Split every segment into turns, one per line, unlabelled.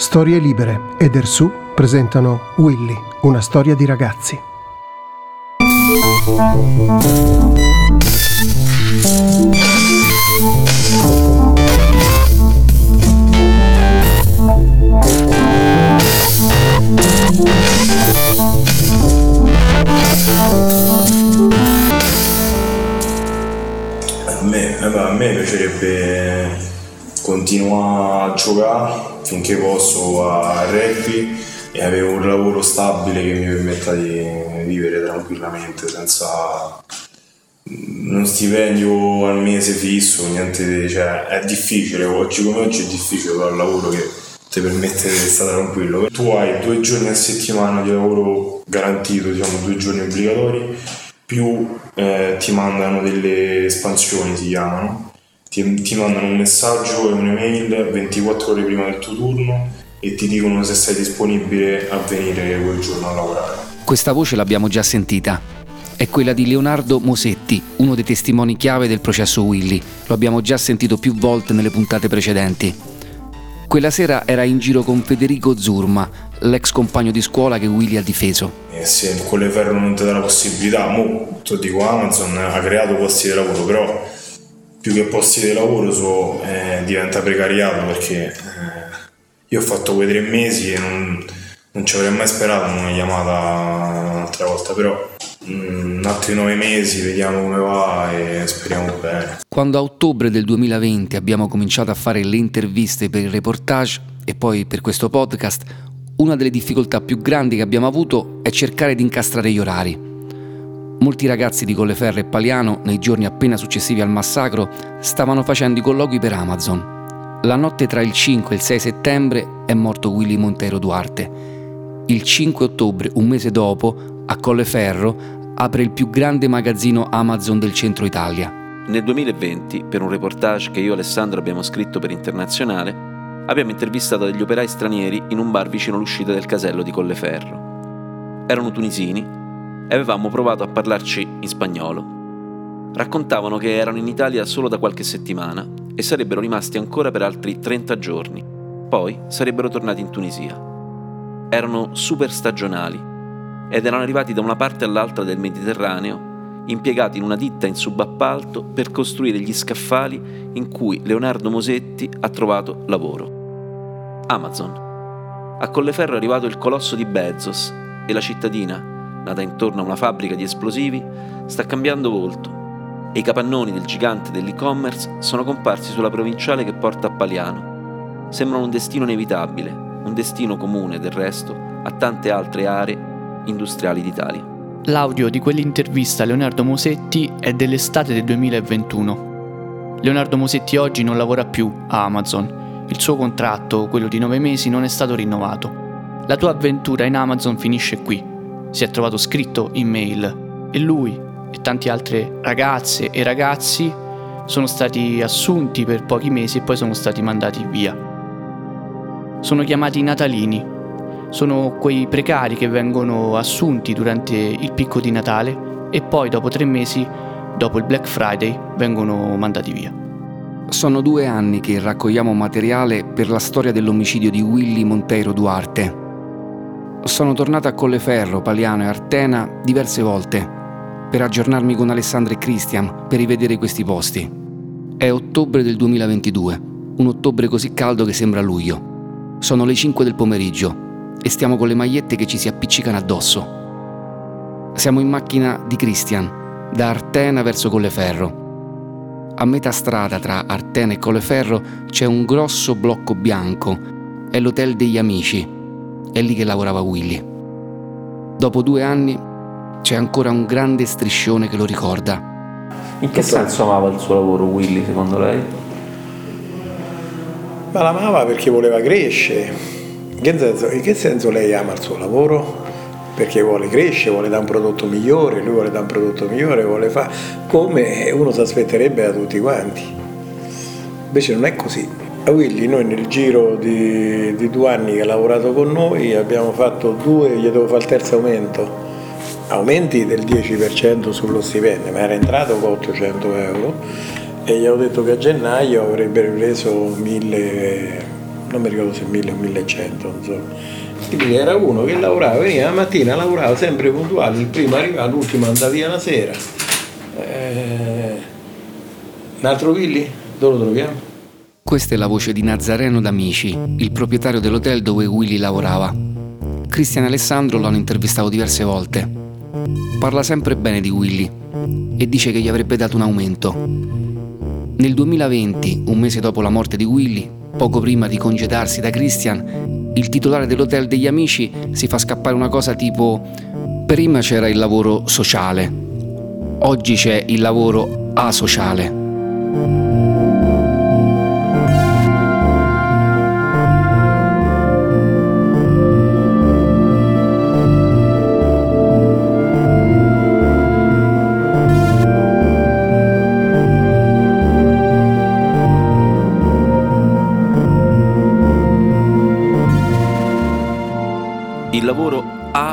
Storie Libere ed Ersu presentano Willy, una storia di ragazzi.
A me, a me piacerebbe continuare a giocare finché posso a rugby e avevo un lavoro stabile che mi permetta di vivere tranquillamente senza uno stipendio al mese fisso, niente, cioè è difficile, oggi come oggi è difficile trovare un lavoro che ti permette di stare tranquillo. Tu hai due giorni a settimana di lavoro garantito, diciamo due giorni obbligatori, più eh, ti mandano delle espansioni, si chiamano, ti, ti mandano un messaggio e un'email 24 ore prima del tuo turno e ti dicono se sei disponibile a venire quel giorno a lavorare.
Questa voce l'abbiamo già sentita. È quella di Leonardo Mosetti, uno dei testimoni chiave del processo Willy. Lo abbiamo già sentito più volte nelle puntate precedenti. Quella sera era in giro con Federico Zurma, l'ex compagno di scuola che Willy ha difeso.
E se con le ferro non ti dà la possibilità, mo, ti dico Amazon ha creato posti di lavoro, però più che posti di lavoro so, eh, diventa precariato perché eh, io ho fatto quei tre mesi e non, non ci avrei mai sperato una chiamata un'altra volta, però mm, altri nove mesi vediamo come va e speriamo bene.
Quando a ottobre del 2020 abbiamo cominciato a fare le interviste per il reportage e poi per questo podcast, una delle difficoltà più grandi che abbiamo avuto è cercare di incastrare gli orari. Molti ragazzi di Colleferro e Paliano, nei giorni appena successivi al massacro, stavano facendo i colloqui per Amazon. La notte tra il 5 e il 6 settembre è morto Willy Montero Duarte. Il 5 ottobre, un mese dopo, a Colleferro, apre il più grande magazzino Amazon del centro Italia.
Nel 2020, per un reportage che io e Alessandro abbiamo scritto per Internazionale, abbiamo intervistato degli operai stranieri in un bar vicino all'uscita del casello di Colleferro. Erano tunisini e avevamo provato a parlarci in spagnolo. Raccontavano che erano in Italia solo da qualche settimana e sarebbero rimasti ancora per altri 30 giorni, poi sarebbero tornati in Tunisia. Erano super stagionali ed erano arrivati da una parte all'altra del Mediterraneo impiegati in una ditta in subappalto per costruire gli scaffali in cui Leonardo Mosetti ha trovato lavoro. Amazon. A Colleferro è arrivato il colosso di Bezos e la cittadina, nata intorno a una fabbrica di esplosivi, sta cambiando volto e i capannoni del gigante dell'e-commerce sono comparsi sulla provinciale che porta a Paliano. Sembrano un destino inevitabile, un destino comune del resto a tante altre aree industriali d'Italia.
L'audio di quell'intervista a Leonardo Mosetti è dell'estate del 2021. Leonardo Mosetti oggi non lavora più a Amazon. Il suo contratto, quello di nove mesi, non è stato rinnovato. La tua avventura in Amazon finisce qui si è trovato scritto in mail e lui e tanti altre ragazze e ragazzi sono stati assunti per pochi mesi e poi sono stati mandati via. Sono chiamati natalini, sono quei precari che vengono assunti durante il picco di Natale e poi dopo tre mesi, dopo il Black Friday, vengono mandati via.
Sono due anni che raccogliamo materiale per la storia dell'omicidio di Willy Monteiro Duarte, sono tornato a Colleferro, Paliano e Artena diverse volte per aggiornarmi con Alessandro e Christian per rivedere questi posti. È ottobre del 2022, un ottobre così caldo che sembra luglio. Sono le 5 del pomeriggio e stiamo con le magliette che ci si appiccicano addosso. Siamo in macchina di Christian, da Artena verso Colleferro. A metà strada tra Artena e Colleferro c'è un grosso blocco bianco, è l'hotel degli amici è lì che lavorava Willy. Dopo due anni c'è ancora un grande striscione che lo ricorda.
In che senso amava il suo lavoro Willy, secondo lei?
Ma l'amava perché voleva crescere. In che, senso, in che senso lei ama il suo lavoro? Perché vuole crescere, vuole dare un prodotto migliore, lui vuole dare un prodotto migliore, vuole fare come uno si aspetterebbe da tutti quanti. Invece non è così. A Willy noi nel giro di, di, due anni che ha lavorato con noi abbiamo fatto due, gli devo fare il terzo aumento, aumenti del 10% sullo stipendio, ma era entrato con 800 euro e gli ho detto che a gennaio avrebbe preso 1000, non mi ricordo se 1000 o 1100, insomma. Quindi era uno che lavorava, veniva la mattina, lavorava sempre puntuale, il primo arrivava, l'ultimo andava via la sera. Eh, un altro Willy? Dove lo troviamo?
Questa è la voce di Nazareno D'Amici, il proprietario dell'hotel dove Willy lavorava. Cristian Alessandro l'hanno intervistato diverse volte. Parla sempre bene di Willy e dice che gli avrebbe dato un aumento. Nel 2020, un mese dopo la morte di Willy, poco prima di congedarsi da Christian, il titolare dell'hotel degli amici si fa scappare una cosa tipo prima c'era il lavoro sociale, oggi c'è il lavoro asociale.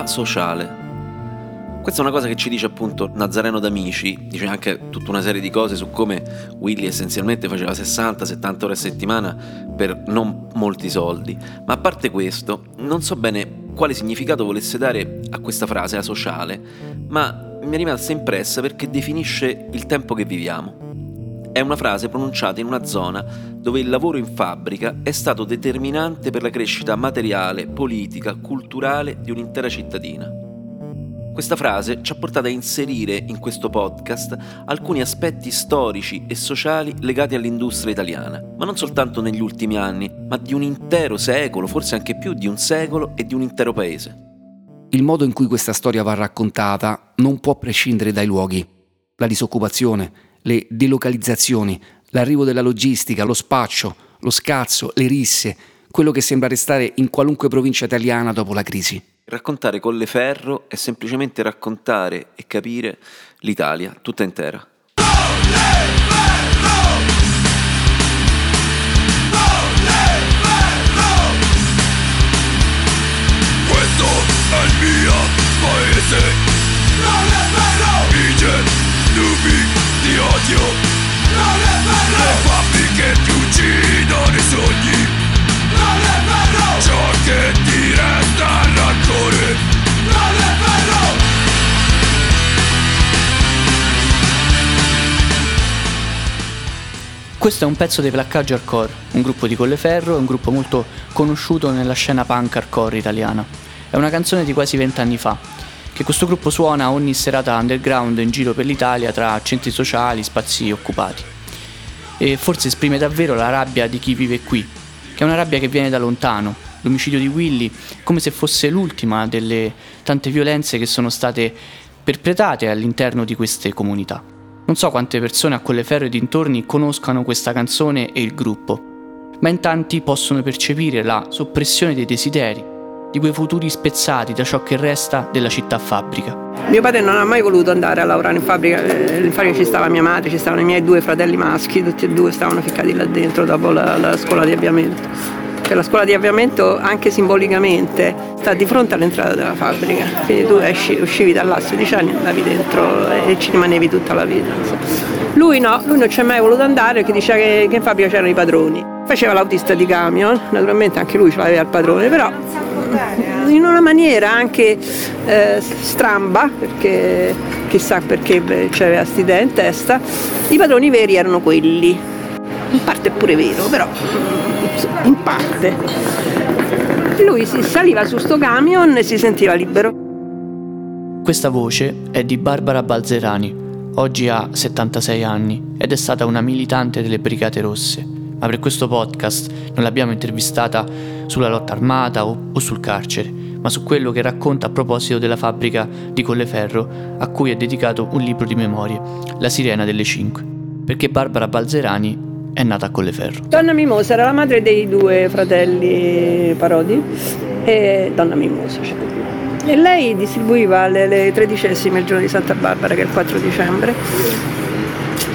Sociale. Questa è una cosa che ci dice appunto Nazareno D'Amici, dice anche tutta una serie di cose su come Willy essenzialmente faceva 60-70 ore a settimana per non molti soldi. Ma a parte questo, non so bene quale significato volesse dare a questa frase, a sociale, ma mi è rimasta impressa perché definisce il tempo che viviamo. È una frase pronunciata in una zona dove il lavoro in fabbrica è stato determinante per la crescita materiale, politica, culturale di un'intera cittadina. Questa frase ci ha portato a inserire in questo podcast alcuni aspetti storici e sociali legati all'industria italiana, ma non soltanto negli ultimi anni, ma di un intero secolo, forse anche più di un secolo e di un intero paese.
Il modo in cui questa storia va raccontata non può prescindere dai luoghi. La disoccupazione, le delocalizzazioni, l'arrivo della logistica, lo spaccio, lo scazzo, le risse, quello che sembra restare in qualunque provincia italiana dopo la crisi.
Raccontare Colleferro è semplicemente raccontare e capire l'Italia tutta intera. Questo è il mio paese. Vige, nubi, odio. Non è vero Le fabbriche ti uccidono i sogni. Non è vero Ciò che ti resta è rancore. Non è vero
Questo è un pezzo dei Placcaggio Hardcore, un gruppo di Colleferro, un gruppo molto conosciuto nella scena punk hardcore italiana. È una canzone di quasi vent'anni fa, che questo gruppo suona ogni serata underground in giro per l'Italia tra centri sociali, spazi occupati. E forse esprime davvero la rabbia di chi vive qui, che è una rabbia che viene da lontano. L'omicidio di Willy come se fosse l'ultima delle tante violenze che sono state perpetrate all'interno di queste comunità. Non so quante persone a Colleferro e dintorni conoscano questa canzone e il gruppo, ma in tanti possono percepire la soppressione dei desideri, di quei futuri spezzati da ciò che resta della città fabbrica.
Mio padre non ha mai voluto andare a lavorare in fabbrica, eh, in fabbrica ci stava mia madre, ci stavano i miei due fratelli maschi, tutti e due stavano ficcati là dentro dopo la, la scuola di avviamento. Cioè, la scuola di avviamento anche simbolicamente sta di fronte all'entrata della fabbrica, quindi tu esci, uscivi da là a 16 anni, andavi dentro e ci rimanevi tutta la vita. Lui no, lui non ci è mai voluto andare perché diceva che, che in fabbrica c'erano i padroni. Faceva l'autista di camion, naturalmente anche lui ce l'aveva il padrone, però in una maniera anche eh, stramba, perché chissà perché c'era questa idea in testa, i padroni veri erano quelli. In parte è pure vero, però in parte. Lui si saliva su sto camion e si sentiva libero.
Questa voce è di Barbara Balzerani, oggi ha 76 anni ed è stata una militante delle Brigate Rosse ma per questo podcast non l'abbiamo intervistata sulla lotta armata o, o sul carcere, ma su quello che racconta a proposito della fabbrica di Colleferro a cui è dedicato un libro di memorie, La sirena delle cinque, perché Barbara Balzerani è nata a Colleferro.
Donna Mimosa era la madre dei due fratelli Parodi e Donna Mimosa. Cioè. E lei distribuiva le, le tredicesime il giorno di Santa Barbara, che è il 4 dicembre,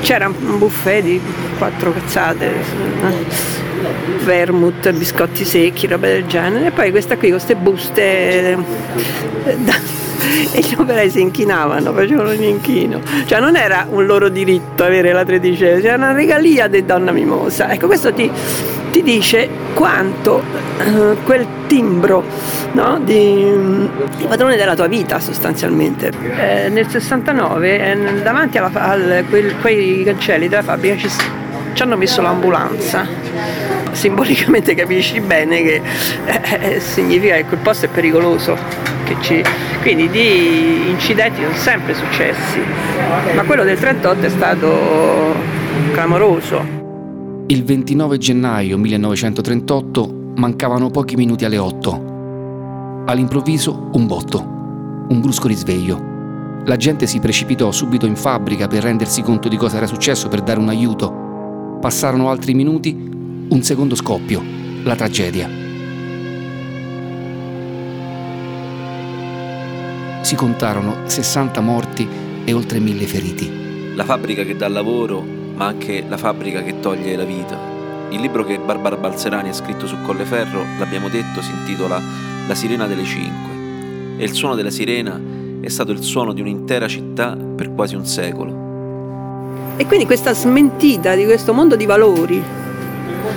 c'era un buffet di quattro cazzate, eh, vermouth, biscotti secchi, roba del genere, e poi questa qui queste buste eh, e gli operai si inchinavano, facevano un inchino. Cioè non era un loro diritto avere la tredicesima, era una regalia di donna mimosa. Ecco, questo ti, ti dice quanto eh, quel timbro no, di, di, padrone della tua vita sostanzialmente. Eh, nel 69 eh, davanti a quei cancelli della fabbrica ci, ci hanno messo l'ambulanza simbolicamente capisci bene che eh, eh, significa che quel posto è pericoloso. Ci... quindi di incidenti sono sempre successi, ma quello del 38 è stato clamoroso.
Il 29 gennaio 1938 mancavano pochi minuti alle 8. All'improvviso un botto, un brusco risveglio. La gente si precipitò subito in fabbrica per rendersi conto di cosa era successo, per dare un aiuto. Passarono altri minuti, un secondo scoppio, la tragedia. Si contarono 60 morti e oltre mille feriti.
La fabbrica che dà lavoro ma anche La fabbrica che toglie la vita. Il libro che Barbara Balzerani ha scritto su Colleferro, l'abbiamo detto, si intitola La sirena delle cinque e il suono della sirena è stato il suono di un'intera città per quasi un secolo.
E quindi questa smentita di questo mondo di valori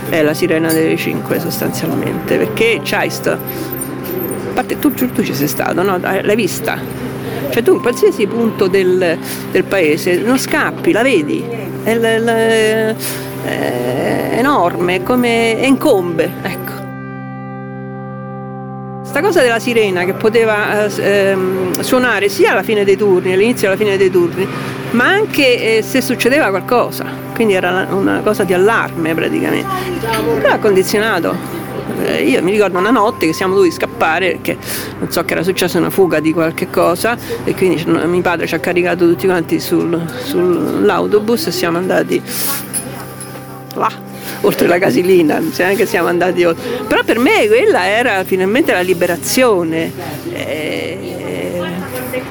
è la sirena delle cinque sostanzialmente, perché Chaist, a parte tu, tu ci sei stato, no? l'hai vista, cioè tu in qualsiasi punto del, del paese non scappi, la vedi, è, l, è enorme, come è incombe, ecco. Sta cosa della sirena che poteva eh, suonare sia alla fine dei turni, all'inizio e alla fine dei turni, ma anche eh, se succedeva qualcosa, quindi era una cosa di allarme praticamente. Però ha condizionato eh, io mi ricordo una notte che siamo dovuti scappare perché non so che era successa una fuga di qualche cosa e quindi mio padre ci ha caricato tutti quanti sul, sull'autobus e siamo andati là oltre la casilina, che siamo andati oltre. Però per me quella era finalmente la liberazione. Eh,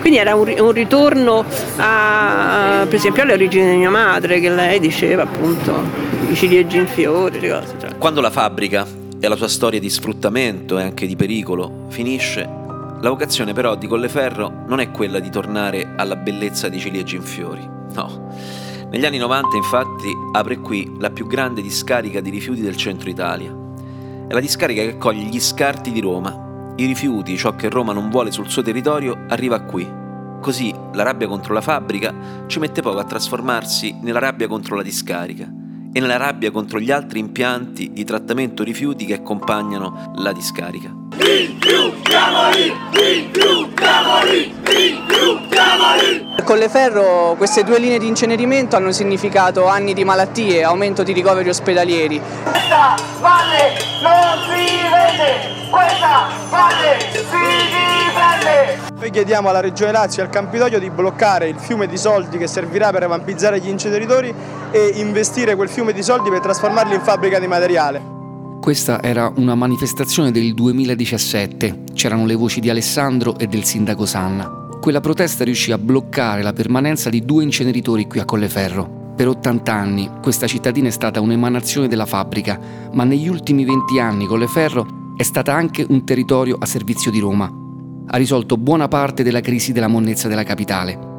quindi era un, un ritorno a, per esempio alle origini di mia madre, che lei diceva appunto i ciliegi in fiori, le cose. Cioè.
Quando la fabbrica e la sua storia di sfruttamento e anche di pericolo finisce, la vocazione però di Colleferro non è quella di tornare alla bellezza di ciliegi in fiori, no. Negli anni 90 infatti apre qui la più grande discarica di rifiuti del centro Italia. È la discarica che accoglie gli scarti di Roma. I rifiuti, ciò che Roma non vuole sul suo territorio, arriva qui. Così la rabbia contro la fabbrica ci mette poco a trasformarsi nella rabbia contro la discarica e nella rabbia contro gli altri impianti di trattamento rifiuti che accompagnano la discarica. Rifiutiamoli!
Rifiutiamoli! Rifiutiamoli! Con le ferro queste due linee di incenerimento hanno significato anni di malattie, aumento di ricoveri ospedalieri.
Questa valle non si vede! Questa valle si difende!
Noi chiediamo alla Regione Lazio e al Campidoglio di bloccare il fiume di soldi che servirà per vampizzare gli inceneritori e investire quel fiume di soldi per trasformarli in fabbrica di materiale.
Questa era una manifestazione del 2017. C'erano le voci di Alessandro e del sindaco Sanna. Quella protesta riuscì a bloccare la permanenza di due inceneritori qui a Colleferro. Per 80 anni questa cittadina è stata un'emanazione della fabbrica, ma negli ultimi 20 anni Colleferro è stata anche un territorio a servizio di Roma ha risolto buona parte della crisi della monnezza della capitale.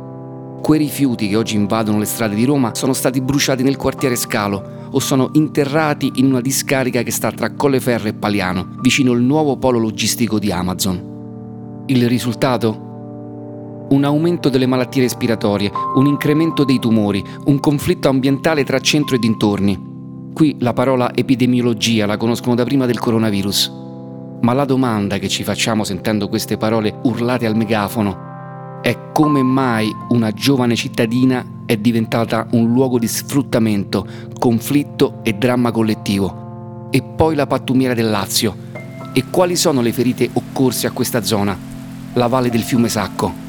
Quei rifiuti che oggi invadono le strade di Roma sono stati bruciati nel quartiere Scalo o sono interrati in una discarica che sta tra Colleferro e Paliano, vicino al nuovo polo logistico di Amazon. Il risultato? Un aumento delle malattie respiratorie, un incremento dei tumori, un conflitto ambientale tra centro e dintorni. Qui la parola epidemiologia la conoscono da prima del coronavirus. Ma la domanda che ci facciamo sentendo queste parole urlate al megafono è come mai una giovane cittadina è diventata un luogo di sfruttamento, conflitto e dramma collettivo. E poi la pattumiera del Lazio. E quali sono le ferite occorse a questa zona? La valle del fiume Sacco.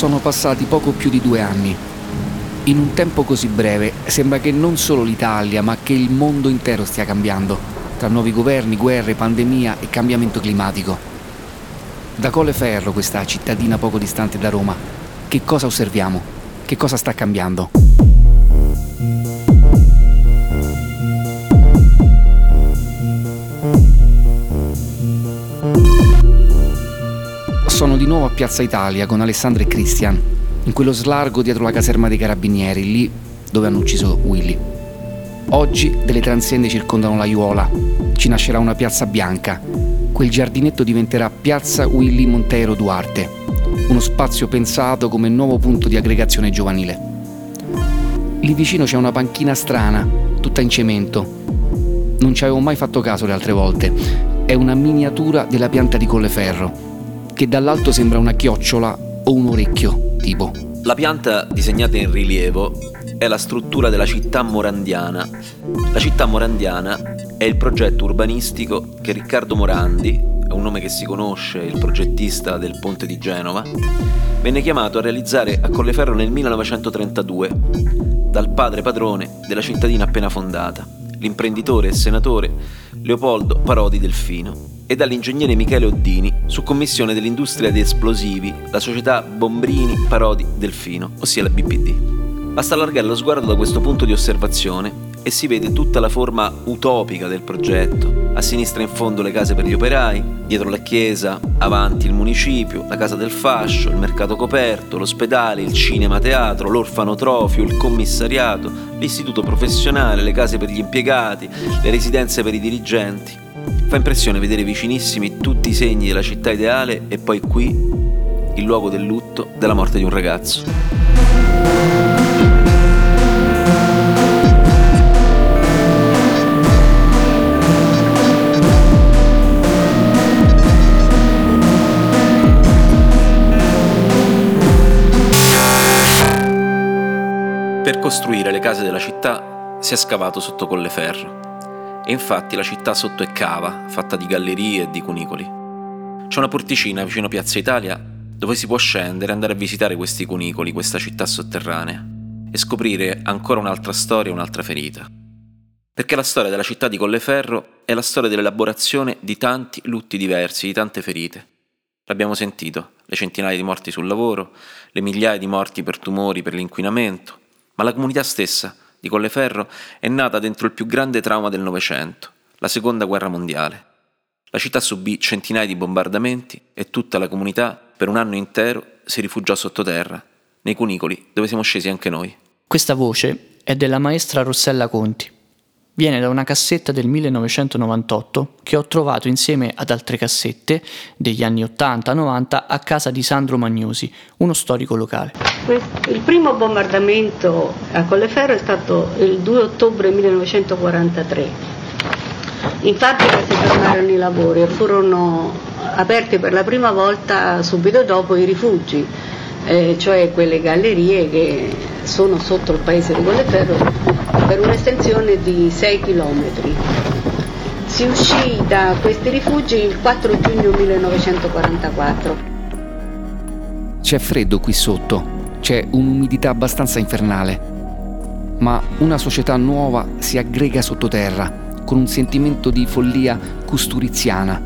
Sono passati poco più di due anni. In un tempo così breve sembra che non solo l'Italia, ma che il mondo intero stia cambiando, tra nuovi governi, guerre, pandemia e cambiamento climatico. Da Colleferro, questa cittadina poco distante da Roma, che cosa osserviamo? Che cosa sta cambiando? Piazza Italia con Alessandro e Christian, in quello slargo dietro la caserma dei carabinieri, lì dove hanno ucciso Willy. Oggi delle transiende circondano la Iuola, ci nascerà una piazza bianca, quel giardinetto diventerà Piazza Willy Monteiro Duarte, uno spazio pensato come nuovo punto di aggregazione giovanile. Lì vicino c'è una panchina strana, tutta in cemento. Non ci avevo mai fatto caso le altre volte. È una miniatura della pianta di Colleferro, che dall'alto sembra una chiocciola o un orecchio, tipo.
La pianta disegnata in rilievo è la struttura della città morandiana. La città morandiana è il progetto urbanistico che Riccardo Morandi, è un nome che si conosce, il progettista del ponte di Genova, venne chiamato a realizzare a Colleferro nel 1932 dal padre padrone della cittadina appena fondata, l'imprenditore e senatore Leopoldo Parodi Delfino e dall'ingegnere Michele Oddini su commissione dell'industria di esplosivi, la società Bombrini Parodi Delfino, ossia la BPD. Basta allargare lo sguardo da questo punto di osservazione e si vede tutta la forma utopica del progetto. A sinistra in fondo le case per gli operai, dietro la chiesa, avanti il municipio, la casa del fascio, il mercato coperto, l'ospedale, il cinema teatro, l'orfanotrofio, il commissariato, l'istituto professionale, le case per gli impiegati, le residenze per i dirigenti. Fa impressione vedere vicinissimi tutti i segni della città ideale e poi qui il luogo del lutto della morte di un ragazzo. Per costruire le case della città si è scavato sotto Colleferro e infatti la città sotto è cava, fatta di gallerie e di cunicoli. C'è una porticina vicino Piazza Italia dove si può scendere e andare a visitare questi cunicoli, questa città sotterranea, e scoprire ancora un'altra storia, un'altra ferita. Perché la storia della città di Colleferro è la storia dell'elaborazione di tanti lutti diversi, di tante ferite. L'abbiamo sentito, le centinaia di morti sul lavoro, le migliaia di morti per tumori, per l'inquinamento, ma la comunità stessa di Colleferro è nata dentro il più grande trauma del Novecento, la Seconda Guerra Mondiale. La città subì centinaia di bombardamenti e tutta la comunità, per un anno intero, si rifugiò sottoterra, nei cunicoli dove siamo scesi anche noi.
Questa voce è della maestra Rossella Conti viene da una cassetta del 1998 che ho trovato insieme ad altre cassette degli anni 80-90 a casa di Sandro Magnosi, uno storico locale.
Il primo bombardamento a Colleferro è stato il 2 ottobre 1943. In fabbrica si fermarono i lavori e furono aperti per la prima volta subito dopo i rifugi, eh, cioè quelle gallerie che sono sotto il paese di Colleferro per un'estensione di 6 km. Si uscì da questi rifugi il 4 giugno 1944.
C'è freddo qui sotto, c'è un'umidità abbastanza infernale, ma una società nuova si aggrega sottoterra con un sentimento di follia custuriziana.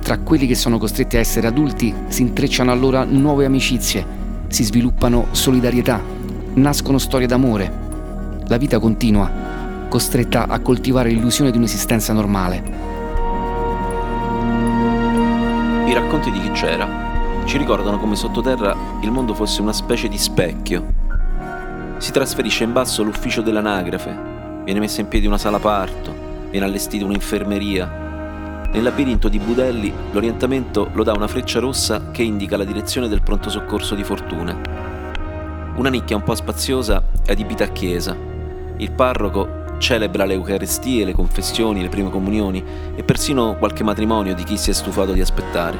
Tra quelli che sono costretti a essere adulti si intrecciano allora nuove amicizie, si sviluppano solidarietà, nascono storie d'amore, la vita continua, costretta a coltivare l'illusione di un'esistenza normale.
I racconti di chi c'era ci ricordano come sottoterra il mondo fosse una specie di specchio. Si trasferisce in basso l'ufficio dell'anagrafe, viene messa in piedi una sala parto, viene allestita un'infermeria. Nel labirinto di Budelli l'orientamento lo dà una freccia rossa che indica la direzione del pronto soccorso di Fortuna. Una nicchia un po' spaziosa è adibita a chiesa, il parroco celebra le Eucaristie, le confessioni, le prime comunioni e persino qualche matrimonio di chi si è stufato di aspettare.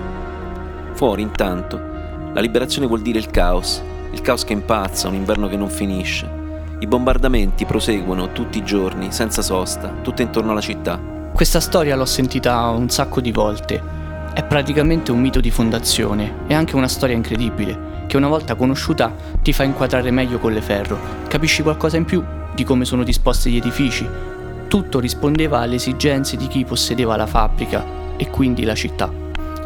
Fuori, intanto, la liberazione vuol dire il caos, il caos che impazza, un inverno che non finisce. I bombardamenti proseguono tutti i giorni, senza sosta, tutte intorno alla città.
Questa storia l'ho sentita un sacco di volte. È praticamente un mito di fondazione e anche una storia incredibile, che una volta conosciuta ti fa inquadrare meglio con le ferro. Capisci qualcosa in più di come sono disposti gli edifici. Tutto rispondeva alle esigenze di chi possedeva la fabbrica e quindi la città.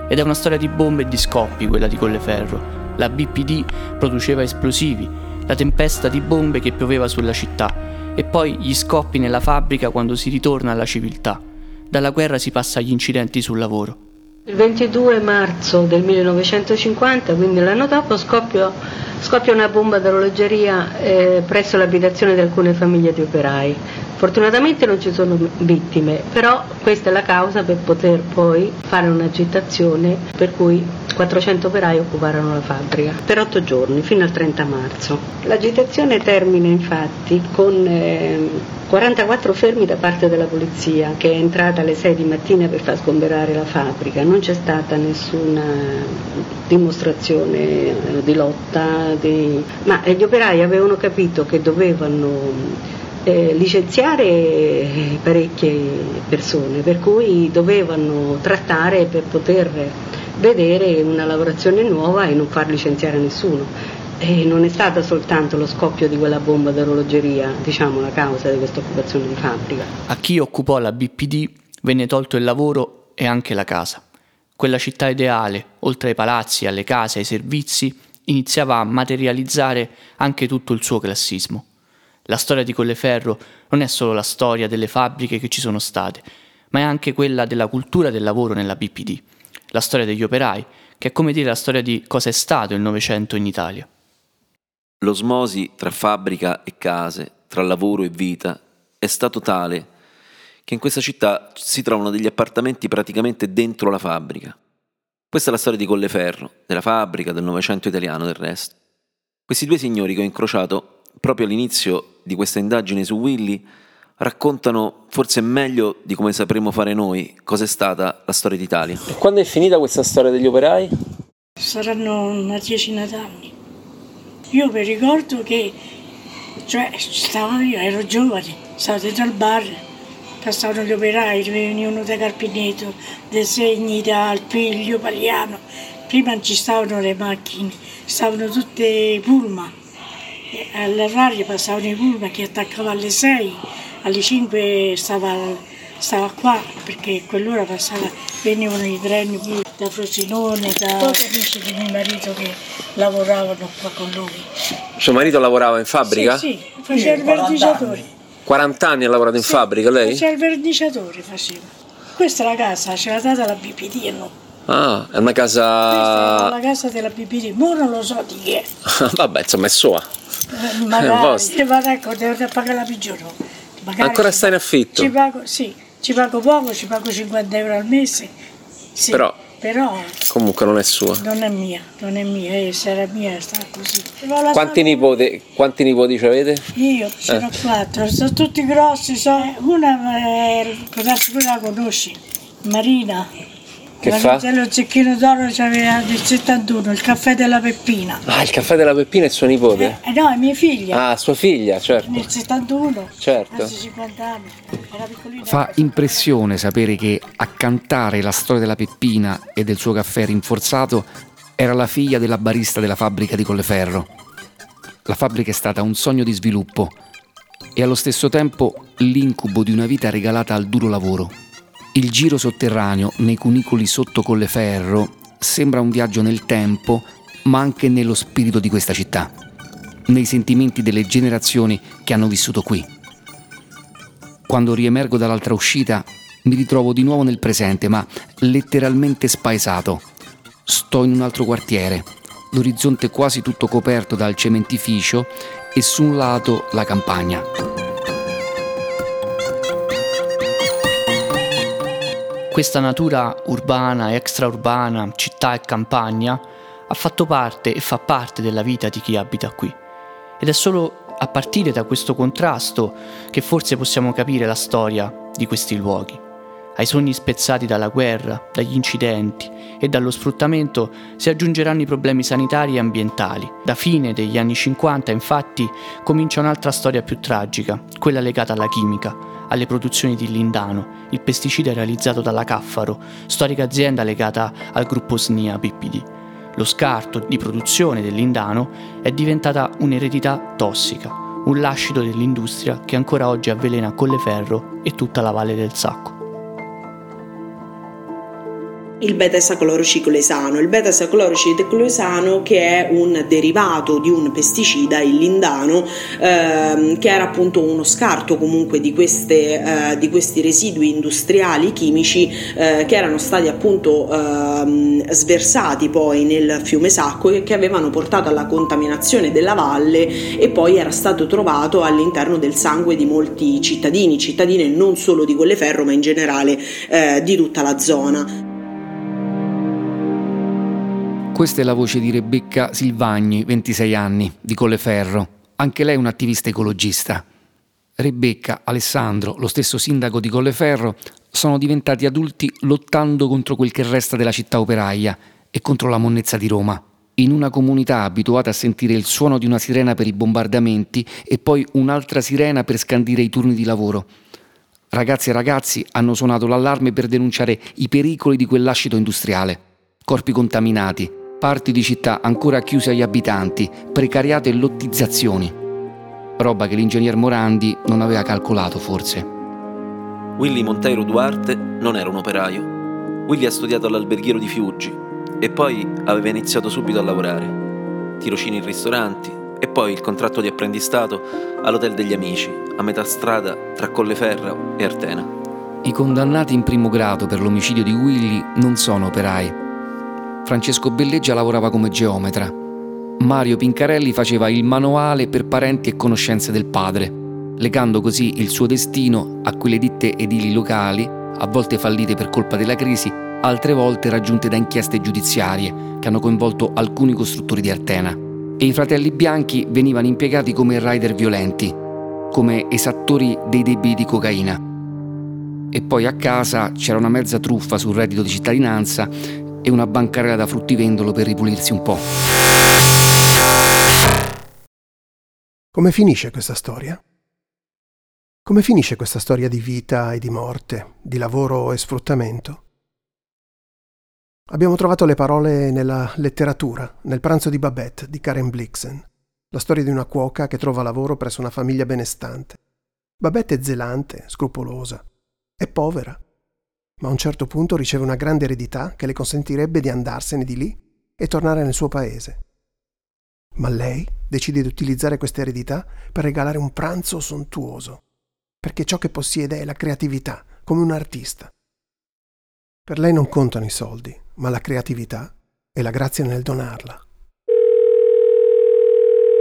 Ed è una storia di bombe e di scoppi quella di Colleferro. La BPD produceva esplosivi, la tempesta di bombe che pioveva sulla città e poi gli scoppi nella fabbrica quando si ritorna alla civiltà. Dalla guerra si passa agli incidenti sul lavoro.
Il 22 marzo del 1950, quindi l'anno dopo, scoppia, scoppia una bomba d'orologeria eh, presso l'abitazione di alcune famiglie di operai. Fortunatamente non ci sono vittime, però questa è la causa per poter poi fare un'agitazione per cui 400 operai occuparono la fabbrica per otto giorni, fino al 30 marzo. L'agitazione termina infatti con eh, 44 fermi da parte della polizia che è entrata alle 6 di mattina per far sgomberare la fabbrica, non c'è stata nessuna dimostrazione eh, di lotta, di... ma gli operai avevano capito che dovevano eh, licenziare parecchie persone, per cui dovevano trattare per poter vedere una lavorazione nuova e non far licenziare nessuno. E non è stata soltanto lo scoppio di quella bomba d'orologeria, diciamo, la causa di questa occupazione di fabbrica.
A chi occupò la BPD venne tolto il lavoro e anche la casa. Quella città ideale, oltre ai palazzi, alle case, ai servizi, iniziava a materializzare anche tutto il suo classismo. La storia di Colleferro non è solo la storia delle fabbriche che ci sono state, ma è anche quella della cultura del lavoro nella BPD, la storia degli operai, che è come dire la storia di cosa è stato il Novecento in Italia.
L'osmosi tra fabbrica e case, tra lavoro e vita, è stato tale che in questa città si trovano degli appartamenti praticamente dentro la fabbrica. Questa è la storia di Colleferro, della fabbrica, del Novecento italiano del resto. Questi due signori che ho incrociato proprio all'inizio di questa indagine su Willy raccontano forse meglio di come sapremo fare noi cosa è stata la storia d'Italia.
E quando è finita questa storia degli operai?
Saranno una decina d'anni. Io mi ricordo che cioè, stavo io, ero giovane, stavo dentro al bar, passavano gli operai, venivano da Carpineto, dei segni da Alpiglio, Pagliano. Prima non ci stavano le macchine, stavano tutte pullman all'orario passavano i pullman che attaccava alle 6, alle 5 stava, stava qua perché quell'ora passava, venivano i treni da Frosinone, da pochi amici di mio marito che lavoravano qua con lui.
Suo marito lavorava in fabbrica?
Sì, sì faceva il verniciatore.
40 anni ha lavorato in
sì,
fabbrica lei?
Faceva il verniciatore, faceva. Questa è la casa, ce l'ha data la BPD no?
Ah, è una casa...
Questa è la casa della BPD, ma non lo so di chi è.
Vabbè, insomma è sua.
Eh, magari, ma ecco, devo pagare la pigione.
Ancora stai in affitto?
Ci pago, sì, ci pago poco, ci pago 50 euro al mese. Sì,
però,
però
comunque non è sua.
Non è mia, non è mia, eh, se era mia sta così.
Quanti nipoti, quanti nipoti avete?
Io ce ne ho eh. quattro, sono tutti grossi, so. una eh, potessi pure la conosci, Marina,
che fa?
Lo zecchino d'oro c'aveva del 71, il caffè della Peppina.
Ah, il caffè della Peppina è suo nipote?
Eh, no, è mia figlia.
Ah, sua figlia, certo.
Nel 71,
certo.
50 anni. Era piccolina.
Fa impressione sapere che a cantare la storia della Peppina e del suo caffè rinforzato era la figlia della barista della fabbrica di Colleferro. La fabbrica è stata un sogno di sviluppo e allo stesso tempo l'incubo di una vita regalata al duro lavoro. Il giro sotterraneo nei cunicoli sotto Colleferro sembra un viaggio nel tempo, ma anche nello spirito di questa città, nei sentimenti delle generazioni che hanno vissuto qui. Quando riemergo dall'altra uscita, mi ritrovo di nuovo nel presente, ma letteralmente spaesato. Sto in un altro quartiere, l'orizzonte quasi tutto coperto dal cementificio e su un lato la campagna.
Questa natura urbana e extraurbana, città e campagna, ha fatto parte e fa parte della vita di chi abita qui. Ed è solo a partire da questo contrasto che forse possiamo capire la storia di questi luoghi. Ai sogni spezzati dalla guerra, dagli incidenti e dallo sfruttamento si aggiungeranno i problemi sanitari e ambientali. Da fine degli anni 50 infatti comincia un'altra storia più tragica, quella legata alla chimica, alle produzioni di Lindano, il pesticida realizzato dalla Caffaro, storica azienda legata al gruppo SNIA BPD. Lo scarto di produzione del Lindano è diventata un'eredità tossica, un lascito dell'industria che ancora oggi avvelena Colleferro e tutta la Valle del Sacco.
Il beta-saclorociclesano. Il beta-saclorociclesano che è un derivato di un pesticida, il lindano, ehm, che era appunto uno scarto comunque di, queste, eh, di questi residui industriali chimici eh, che erano stati appunto ehm, sversati poi nel fiume Sacco e che avevano portato alla contaminazione della valle e poi era stato trovato all'interno del sangue di molti cittadini, cittadine non solo di Colleferro ma in generale eh, di tutta la zona.
Questa è la voce di Rebecca Silvagni, 26 anni, di Colleferro. Anche lei un'attivista ecologista. Rebecca, Alessandro, lo stesso sindaco di Colleferro, sono diventati adulti lottando contro quel che resta della città operaia e contro la monnezza di Roma. In una comunità abituata a sentire il suono di una sirena per i bombardamenti e poi un'altra sirena per scandire i turni di lavoro. Ragazzi e ragazzi hanno suonato l'allarme per denunciare i pericoli di quell'ascito industriale. Corpi contaminati, parti di città ancora chiuse agli abitanti, precariate e lottizzazioni. Roba che l'ingegner Morandi non aveva calcolato forse.
Willy Monteiro Duarte non era un operaio. Willy ha studiato all'alberghiero di Fiuggi e poi aveva iniziato subito a lavorare. Tirocini in ristoranti e poi il contratto di apprendistato all'Hotel degli Amici, a metà strada tra Colleferro e Artena.
I condannati in primo grado per l'omicidio di Willy non sono operai, Francesco Belleggia lavorava come geometra. Mario Pincarelli faceva il manuale per parenti e conoscenze del padre, legando così il suo destino a quelle ditte edili locali, a volte fallite per colpa della crisi, altre volte raggiunte da inchieste giudiziarie che hanno coinvolto alcuni costruttori di Artena. E i fratelli bianchi venivano impiegati come rider violenti, come esattori dei debiti di cocaina. E poi a casa c'era una mezza truffa sul reddito di cittadinanza e una bancarella da fruttivendolo per ripulirsi un po'.
Come finisce questa storia? Come finisce questa storia di vita e di morte, di lavoro e sfruttamento? Abbiamo trovato le parole nella letteratura, nel pranzo di Babette di Karen Blixen, la storia di una cuoca che trova lavoro presso una famiglia benestante. Babette è zelante, scrupolosa, è povera, ma a un certo punto riceve una grande eredità che le consentirebbe di andarsene di lì e tornare nel suo paese. Ma lei decide di utilizzare questa eredità per regalare un pranzo sontuoso, perché ciò che possiede è la creatività, come un artista. Per lei non contano i soldi, ma la creatività e la grazia nel donarla.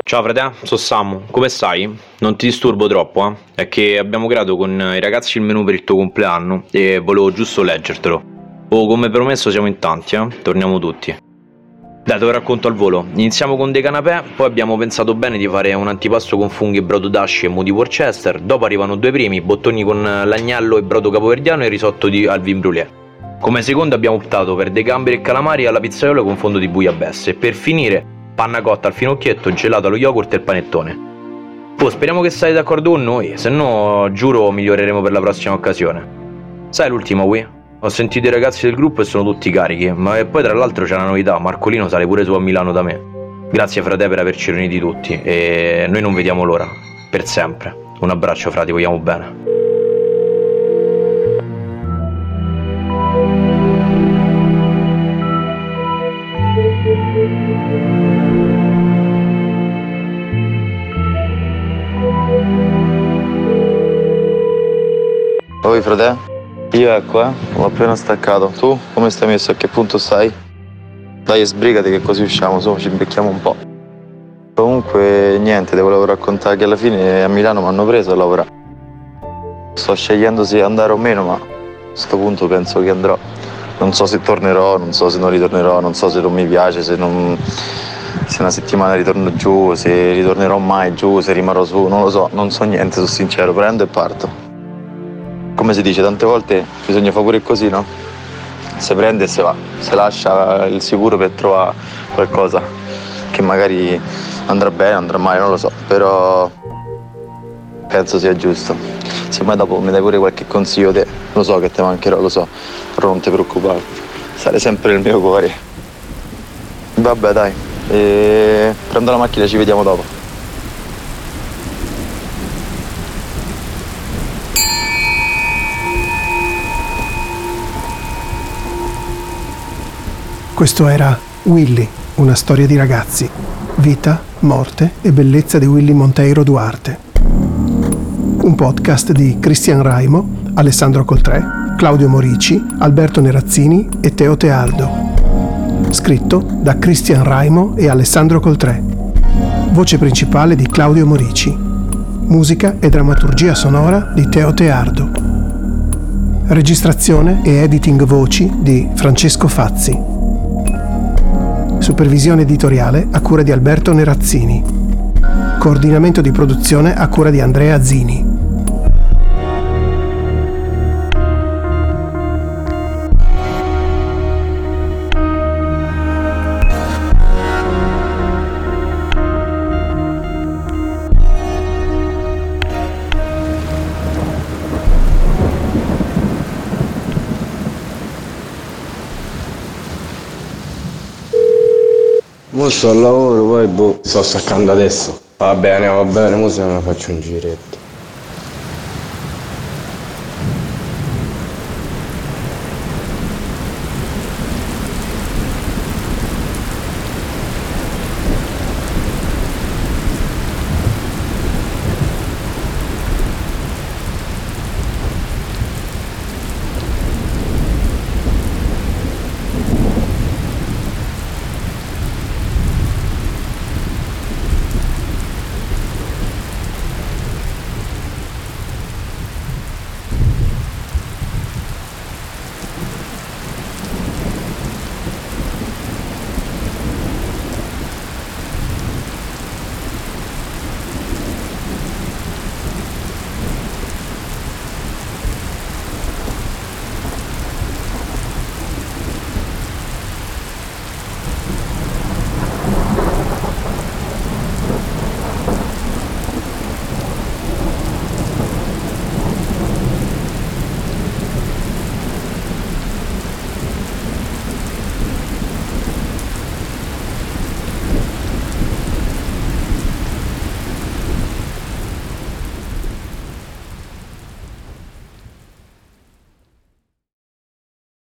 Ciao frate, sono Samu, come stai? Non ti disturbo troppo, eh? È che abbiamo creato con i ragazzi il menù per il tuo compleanno e volevo giusto leggertelo. Oh, come promesso siamo in tanti, eh? Torniamo tutti. Dai, te lo racconto al volo. Iniziamo con dei canapè, poi abbiamo pensato bene di fare un antipasto con funghi, brodo dashi e moody Worcester, dopo arrivano due primi, bottoni con l'agnello e brodo capoverdiano e risotto di Alvin Brûlé. Come secondo abbiamo optato per dei gamberi e calamari alla pizzaiola con fondo di bouillabaisse e per finire panna cotta al finocchietto, gelato allo yogurt e il panettone. Oh, speriamo che stai d'accordo con noi, se no giuro miglioreremo per la prossima occasione. Sai l'ultimo, Wii? Ho sentito i ragazzi del gruppo e sono tutti carichi, ma poi tra l'altro c'è una novità, Marcolino sale pure su a Milano da me. Grazie frate per averci riuniti tutti e noi non vediamo l'ora, per sempre. Un abbraccio frati, vogliamo bene.
Poi frate? Io ecco eh, ho appena staccato. Tu come stai messo? A che punto stai? Dai sbrigati che così usciamo, su, ci becchiamo un po'. Comunque niente, te volevo raccontare che alla fine a Milano mi hanno preso a lavorare. Sto scegliendo se andare o meno, ma a questo punto penso che andrò. Non so se tornerò, non so se non ritornerò, non so se non mi piace, se, non... se una settimana ritorno giù, se ritornerò mai giù, se rimarrò su, non lo so, non so niente, sono sincero, prendo e parto come si dice tante volte bisogna fare pure così, no? Se prende e se va, se lascia il sicuro per trovare qualcosa che magari andrà bene, andrà male, non lo so, però penso sia giusto. Se mai dopo mi dai pure qualche consiglio te, lo so che ti mancherò, lo so, però non ti preoccupare, sarai sempre nel mio cuore. Vabbè dai, e prendo la macchina e ci vediamo dopo.
Questo era Willy, una storia di ragazzi, vita, morte e bellezza di Willy Monteiro Duarte. Un podcast di Cristian Raimo, Alessandro Coltré, Claudio Morici, Alberto Nerazzini e Teo Teardo. Scritto da Cristian Raimo e Alessandro Coltré. Voce principale di Claudio Morici. Musica e drammaturgia sonora di Teo Teardo. Registrazione e editing voci di Francesco Fazzi. Supervisione editoriale a cura di Alberto Nerazzini. Coordinamento di produzione a cura di Andrea Zini.
Mo sto al lavoro, poi boh, sto staccando adesso. Va bene, va bene, mo se ne faccio un giretto.